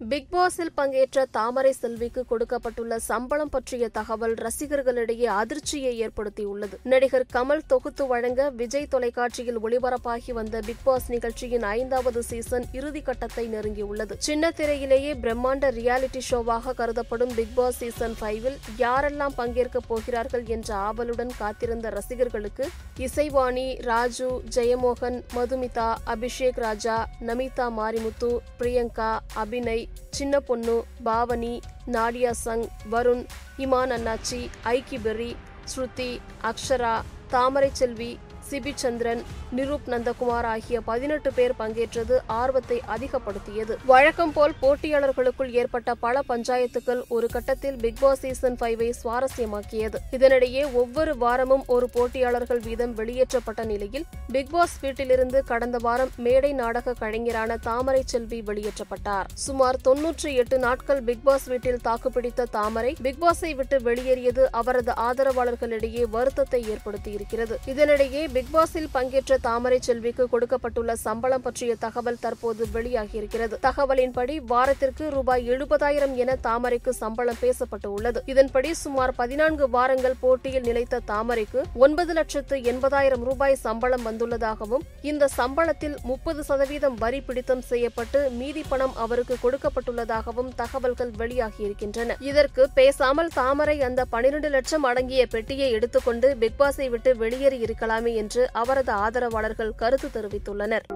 பிக்பாஸில் பங்கேற்ற தாமரை செல்விக்கு கொடுக்கப்பட்டுள்ள சம்பளம் பற்றிய தகவல் ரசிகர்களிடையே அதிர்ச்சியை ஏற்படுத்தியுள்ளது. நடிகர் கமல் தொகுத்து வழங்க விஜய் தொலைக்காட்சியில் ஒளிபரப்பாகி வந்த பிக் பாஸ் நிகழ்ச்சியின் ஐந்தாவது சீசன் இறுதிக்கட்டத்தை நெருங்கியுள்ளது. சின்ன திரையிலேயே பிரம்மாண்ட ரியாலிட்டி ஷோவாக கருதப்படும் பிக்பாஸ் சீசன் ஃபைவில் யாரெல்லாம் பங்கேற்கப் போகிறார்கள் என்ற ஆவலுடன் காத்திருந்த ரசிகர்களுக்கு இசைவாணி ராஜு ஜெயமோகன் மதுமிதா அபிஷேக் ராஜா நமிதா மாரிமுத்து பிரியங்கா அபிநய் சின்ன பொண்ணு பாவனி நாடியா சங் வருண் இமான் அண்ணாச்சி ஐக்கி பெர்ரி ஸ்ருதி அக்ஷரா தாமரை செல்வி சிபி சந்திரன் நிரூப் நந்தகுமார் ஆகிய பதினெட்டு பேர் பங்கேற்றது ஆர்வத்தை அதிகப்படுத்தியது. வழக்கம் போல் போட்டியாளர்களுக்குள் ஏற்பட்ட பல பஞ்சாயத்துக்கள் ஒரு கட்டத்தில் பிக்பாஸ் சீசன் ஃபைவை சுவாரஸ்யமாக்கியது. இதனிடையே ஒவ்வொரு வாரமும் ஒரு போட்டியாளர்கள் வீதம் வெளியேற்றப்பட்ட நிலையில் பிக்பாஸ் வீட்டிலிருந்து கடந்த வாரம் மேடை நாடக கலைஞரான தாமரை செல்வி வெளியேற்றப்பட்டார். சுமார் தொன்னூற்றி எட்டு நாட்கள் பிக்பாஸ் வீட்டில் தாக்குப்பிடித்த தாமரை பிக்பாஸை விட்டு வெளியேறியது அவரது ஆதரவாளர்களிடையே வருத்தத்தை ஏற்படுத்தியிருக்கிறது. இதனிடையே பிக்பாஸில் பங்கேற்ற தாமரை செல்விக்கு கொடுக்கப்பட்டுள்ள சம்பளம் பற்றிய தகவல் தற்போது வெளியாகியிருக்கிறது. தகவலின்படி வாரத்திற்கு ரூபாய் எழுபதாயிரம் என தாமரைக்கு சம்பளம் பேசப்பட்டு உள்ளது. இதன்படி சுமார் பதினான்கு வாரங்கள் போட்டியில் நிலைத்த தாமரைக்கு ஒன்பது லட்சத்து எண்பதாயிரம் ரூபாய் சம்பளம் வந்துள்ளதாகவும் இந்த சம்பளத்தில் முப்பது சதவீதம் வரி பிடித்தம் செய்யப்பட்டு மீதி பணம் அவருக்கு கொடுக்கப்பட்டுள்ளதாகவும் தகவல்கள் வெளியாகியிருக்கின்றன. இதற்கு பேசாமல் தாமரை அந்த பனிரெண்டு லட்சம் அடங்கிய பெட்டியை எடுத்துக்கொண்டு பிக்பாஸை விட்டு வெளியேறி இருக்கலாமே என்று அவரது ஆதரவாளர்கள் கருத்து தெரிவித்துள்ளனர்.